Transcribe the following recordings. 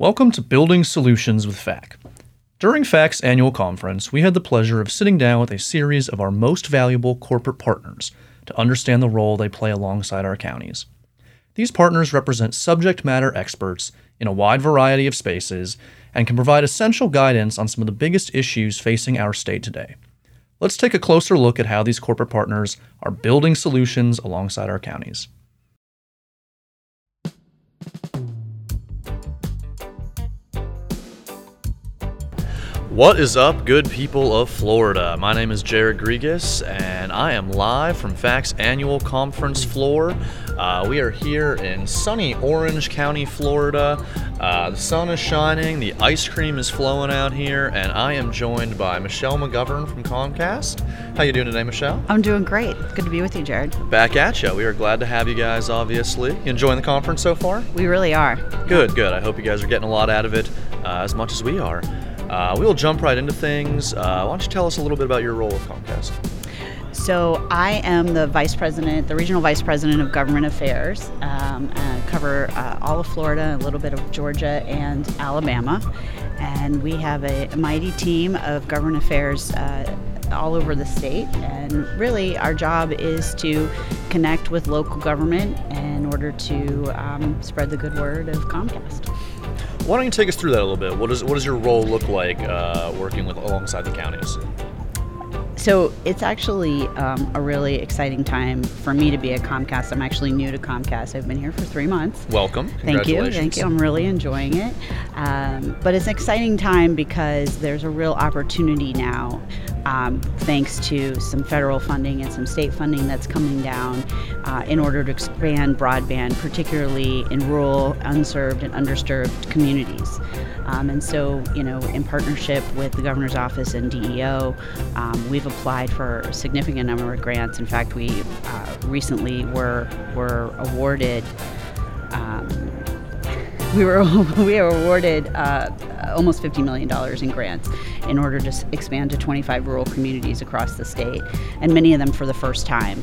Welcome to Building Solutions with FAC. During FAC's annual conference, we had the pleasure of sitting down with a series of our most valuable corporate partners to understand the role they play alongside our counties. These partners represent subject matter experts in a wide variety of spaces and can provide essential guidance on some of the biggest issues facing our state today. Let's take a closer look at how these corporate partners are building solutions alongside our counties. What is up, good people of Florida? My name is Jared Grigas, and I am live from FAC's annual conference floor. Uh, we are here in sunny Orange County, Florida. Uh, the sun is shining, the ice cream is flowing out here, and I am joined by Michelle McGovern from Comcast. How you doing today, Michelle? I'm doing great. Good to be with you, Jared. Back at you. We are glad to have you guys. Obviously, you enjoying the conference so far? We really are. Good, good. I hope you guys are getting a lot out of it, uh, as much as we are. Uh, we will jump right into things. Uh, why don't you tell us a little bit about your role with Comcast? So I am the vice president, the regional vice president of government affairs. Um, I cover uh, all of Florida, a little bit of Georgia and Alabama, and we have a, a mighty team of government affairs uh, all over the state. And really, our job is to connect with local government in order to um, spread the good word of Comcast. Why don't you take us through that a little bit? What does what does your role look like uh, working with alongside the counties? So it's actually um, a really exciting time for me to be at Comcast. I'm actually new to Comcast. I've been here for three months. Welcome. Thank you. Thank you. I'm really enjoying it. Um, but it's an exciting time because there's a real opportunity now, um, thanks to some federal funding and some state funding that's coming down uh, in order to expand broadband, particularly in rural, unserved, and underserved communities. Um, and so, you know, in partnership with the governor's office and DEO, um, we've applied for a significant number of grants. In fact, we uh, recently were were awarded. Um, we were we were awarded uh, almost $50 million in grants in order to expand to 25 rural communities across the state, and many of them for the first time.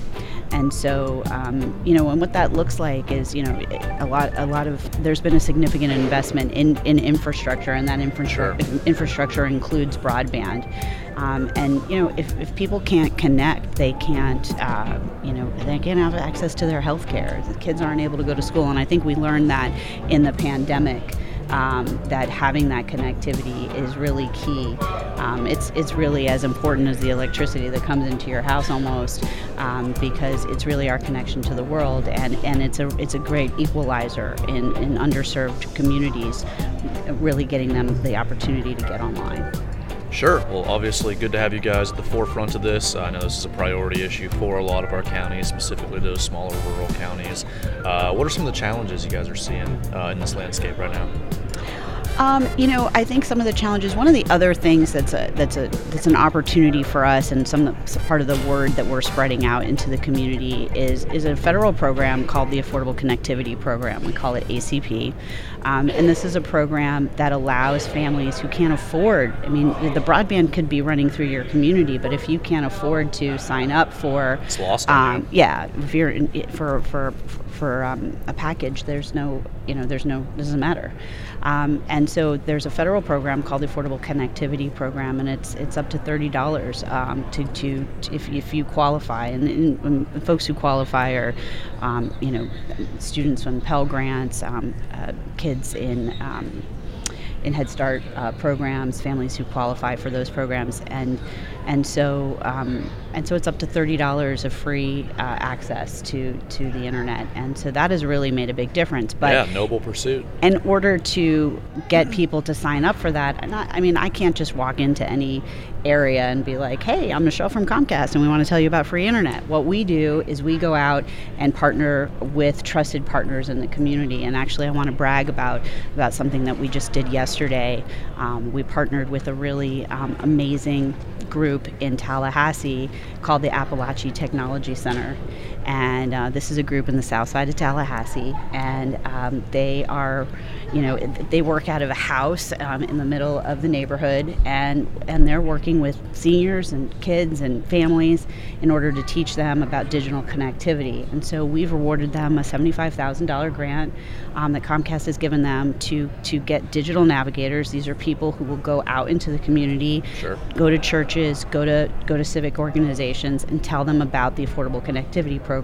And so, um, you know, and what that looks like is, you know, a lot, a lot of there's been a significant investment in, in infrastructure, and that infrastructure sure. infrastructure includes broadband. Um, and you know, if, if people can't connect, they can't, uh, you know, they can't have access to their health care. The kids aren't able to go to school, and I think we learned that in the pandemic. Um, that having that connectivity is really key. Um, it's it's really as important as the electricity that comes into your house almost, um, because it's really our connection to the world, and, and it's a it's a great equalizer in, in underserved communities, really getting them the opportunity to get online. Sure. Well, obviously, good to have you guys at the forefront of this. I know this is a priority issue for a lot of our counties, specifically those smaller rural counties. Uh, what are some of the challenges you guys are seeing uh, in this landscape right now? Um, you know, I think some of the challenges. One of the other things that's a that's a that's an opportunity for us, and some part of the word that we're spreading out into the community is is a federal program called the Affordable Connectivity Program. We call it ACP, um, and this is a program that allows families who can't afford. I mean, the broadband could be running through your community, but if you can't afford to sign up for, it's lost. Um, yeah, if you're in, for for for um, a package, there's no, you know, there's no, doesn't matter. Um, and so there's a federal program called the Affordable Connectivity Program, and it's it's up to thirty dollars um, to, to, to if, if you qualify, and, and, and folks who qualify are, um, you know, students on Pell grants, um, uh, kids in um, in Head Start uh, programs, families who qualify for those programs, and and so um, and so it's up to thirty dollars of free uh, access to to the internet, and so that has really made a big difference. But yeah, noble pursuit. In order to get people to sign up for that, not, I mean, I can't just walk into any area and be like, "Hey, I'm Michelle from Comcast, and we want to tell you about free internet." What we do is we go out and partner with trusted partners in the community, and actually, I want to brag about about something that we just did yesterday. Um, we partnered with a really um, amazing group in Tallahassee called the Appalachian Technology Center. And uh, this is a group in the south side of Tallahassee, and um, they are, you know, they work out of a house um, in the middle of the neighborhood, and and they're working with seniors and kids and families in order to teach them about digital connectivity. And so we've awarded them a seventy-five thousand dollar grant um, that Comcast has given them to to get digital navigators. These are people who will go out into the community, Sure. go to churches, go to go to civic organizations, and tell them about the Affordable Connectivity Program,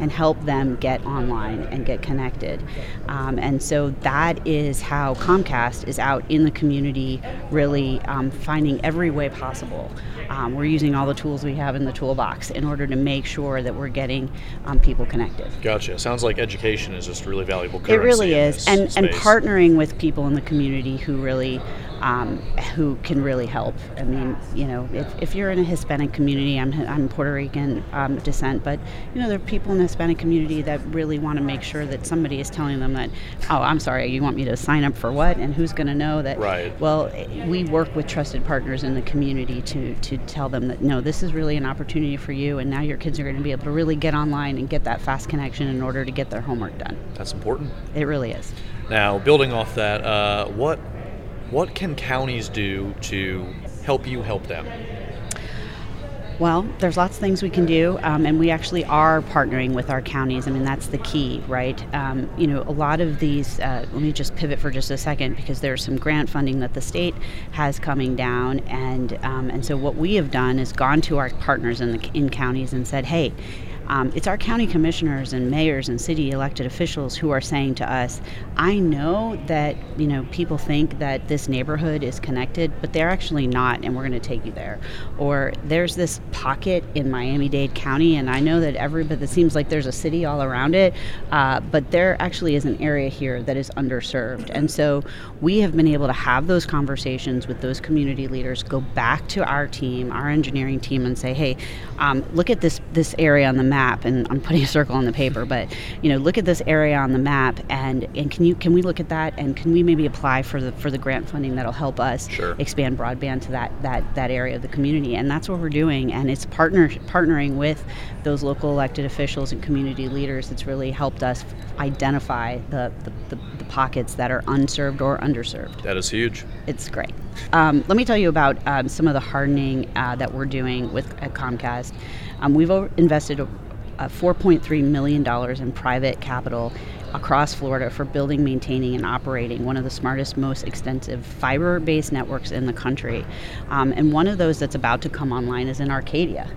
and help them get online and get connected. Um, and so that is how Comcast is out in the community, really um, finding every way possible. Um, we're using all the tools we have in the toolbox in order to make sure that we're getting um, people connected. Gotcha. Sounds like education is just really valuable It really is, and and partnering with people in the community who really, um, who can really help. I mean, you know, if, if you're in a Hispanic community, I'm I'm Puerto Rican um, descent, but you know, there are people in the Hispanic community that really want to make sure that somebody is telling them that, oh, I'm sorry, you want me to sign up for what, and who's going to know that? Right. Well, we work with trusted partners in the community to to tell them that no, this is really an opportunity for you, and now your kids are going to be able to really get online and get that fast connection in order to get their homework done. That's important. It really is. Now, building off that, uh, what what can counties do to help you help them? Well, there's lots of things we can do, um, and we actually are partnering with our counties. I mean, that's the key, right? Um, you know, a lot of these. Uh, let me just pivot for just a second because there's some grant funding that the state has coming down, and um, and so what we have done is gone to our partners in the in counties and said, hey. Um, it's our county commissioners and mayors and city elected officials who are saying to us, I know that you know people think that this neighborhood is connected, but they're actually not, and we're going to take you there. Or there's this pocket in Miami-Dade County, and I know that everybody it seems like there's a city all around it, uh, but there actually is an area here that is underserved, and so we have been able to have those conversations with those community leaders, go back to our team, our engineering team, and say, hey, um, look at this this area on the map and I'm putting a circle on the paper but you know look at this area on the map and and can you can we look at that and can we maybe apply for the for the grant funding that'll help us Sure. expand broadband to that that that area of the community and that's what we're doing and it's partner partnering with those local elected officials and community leaders that's really helped us identify the the, the, the pockets that are unserved or underserved That is huge. it's great. Um, let me tell you about um, some of the hardening uh, that we're doing with at Comcast. Um, we've invested uh, $4.3 million in private capital across Florida for building, maintaining, and operating one of the smartest, most extensive fiber based networks in the country. Um, and one of those that's about to come online is in Arcadia.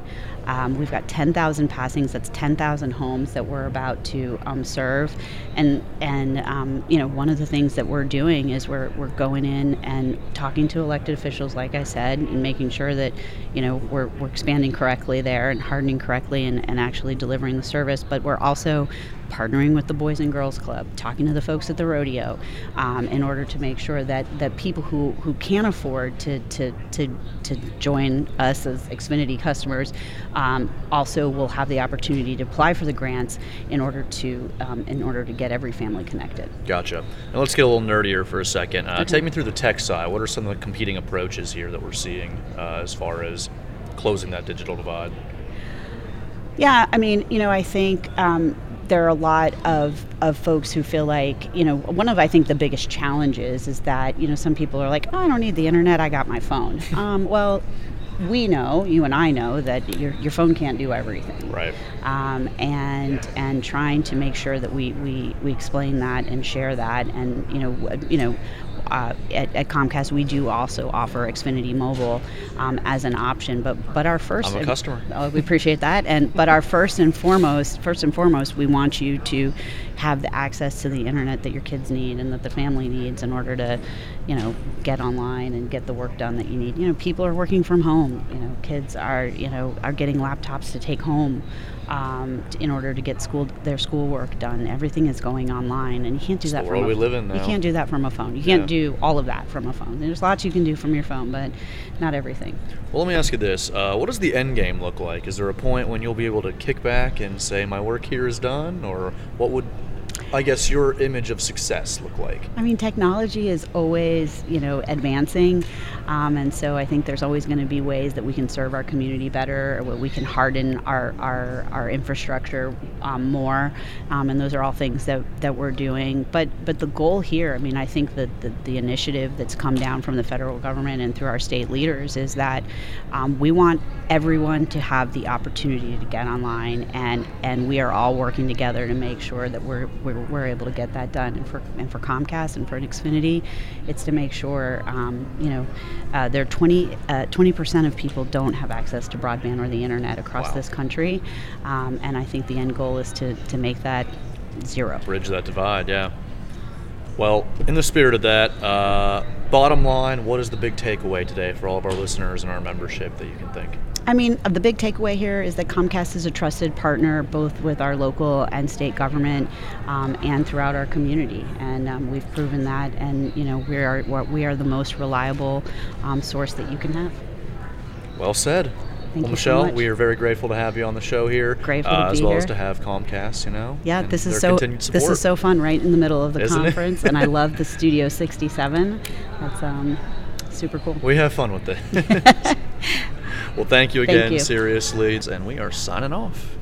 Um, we've got 10,000 passings. That's 10,000 homes that we're about to um, serve, and and um, you know one of the things that we're doing is we're we're going in and talking to elected officials, like I said, and making sure that you know we're we're expanding correctly there and hardening correctly and, and actually delivering the service. But we're also partnering with the Boys and Girls Club, talking to the folks at the rodeo, um, in order to make sure that, that people who, who can't afford to, to, to, to join us as Xfinity customers um, also will have the opportunity to apply for the grants in order to um, in order to get every family connected. Gotcha. Now let's get a little nerdier for a second. Uh, Take me through the tech side. What are some of the competing approaches here that we're seeing uh, as far as closing that digital divide? Yeah, I mean, you know, I think um, there are a lot of, of folks who feel like, you know, one of I think the biggest challenges is that, you know, some people are like, oh, I don't need the internet, I got my phone. um, well, we know, you and I know, that your, your phone can't do everything. Right. Um, and and trying to make sure that we, we, we explain that and share that and you know you know uh, at, at Comcast we do also offer Xfinity Mobile um, as an option but but our 1st I'm a customer. Oh, we appreciate that. And but our first and foremost, first and foremost, we want you to have the access to the internet that your kids need and that the family needs in order to, you know, get online and get the work done that you need. You know, people are working from home. You know, kids are you know are getting laptops to take home. Um, in order to get school their schoolwork done, everything is going online, and you can't do It's that the from world a, we live in You can't do that from a phone. You can't Yeah. do all of that from a phone. There's lots you can do from your phone, but not everything. Well, let me ask you this: uh, What does the end game look like? Is there a point when you'll be able to kick back and say, "My work here is done," or what would I guess, your image of success look like? I mean, technology is always, you know, advancing, um, and so I think there's always going to be ways that we can serve our community better, or we can harden our our, our infrastructure um, more, um, and those are all things that, that we're doing. But but the goal here, I mean, I think that the, the initiative that's come down from the federal government and through our state leaders is that um, we want everyone to have the opportunity to get online, and and we are all working together to make sure that we're we're, we're able to get that done. And for and for Comcast and for Xfinity, it's to make sure um, you know uh, there are 20 uh, percent of people don't have access to broadband or the internet across Wow. this country, um, and I think the end goal is to to make that zero. Bridge that divide, yeah. Well, in the spirit of that, uh, bottom line, what is the big takeaway today for all of our listeners and our membership that you can think? I mean, the big takeaway here is that Comcast is a trusted partner both with our local and state government um, and throughout our community, and um, we've proven that. And you know, we are we are the most reliable um, source that you can have. Well said. Thank well, you so Michelle, much. we are very grateful to have you on the show here. Grateful to uh, as well as to have Comcast, you know. Yeah, this is so this is so fun right in the middle of the Isn't conference, and I love the Studio 67. That's um, super cool. We have fun with it. well, thank you Thank again, you. seriously, and we are signing off.